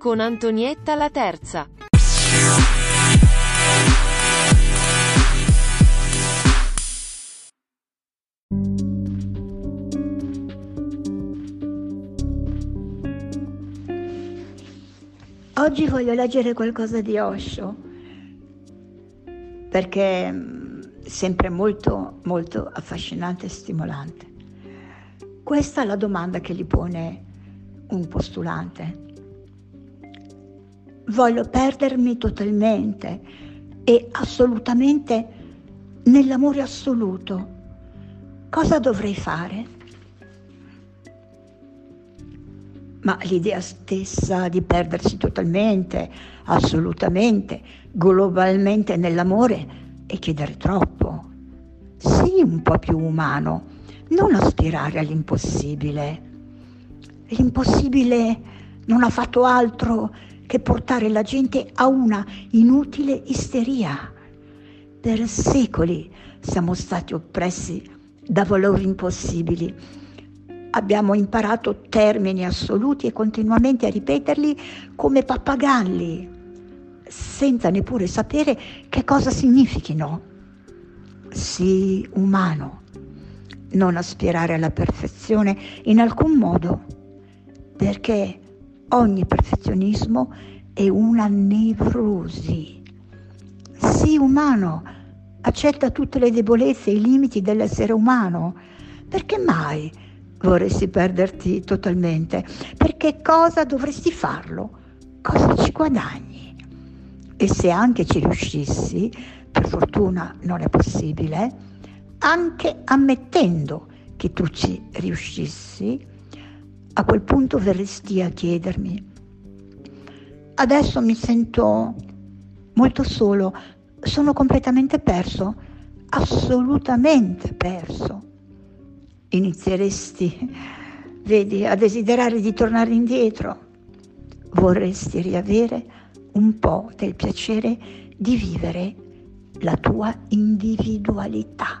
con Antonietta la terza. Oggi voglio leggere qualcosa di Osho, perché è sempre molto, molto affascinante e stimolante. Questa è la domanda che gli pone un postulante. Voglio perdermi totalmente e assolutamente nell'amore assoluto. Cosa dovrei fare? Ma l'idea stessa di perdersi totalmente, assolutamente, globalmente nell'amore è chiedere troppo. Sii un po' più umano, non aspirare all'impossibile. L'impossibile non ha fatto altro che portare la gente a una inutile isteria. Per secoli siamo stati oppressi da valori impossibili abbiamo imparato termini assoluti e continuamente a ripeterli come pappagalli, senza neppure sapere che cosa significhino. Sii umano, non aspirare alla perfezione in alcun modo, perché ogni perfezionismo è una nevrosi. Sii umano, accetta tutte le debolezze e i limiti dell'essere umano. Perché mai? vorresti perderti totalmente, perché cosa dovresti farlo? Cosa ci guadagni? E se anche ci riuscissi, per fortuna non è possibile, anche ammettendo che tu ci riuscissi, a quel punto verresti a chiedermi, adesso mi sento molto solo, sono completamente perso, assolutamente perso. Inizieresti, vedi, a desiderare di tornare indietro, vorresti riavere un po' del piacere di vivere la tua individualità.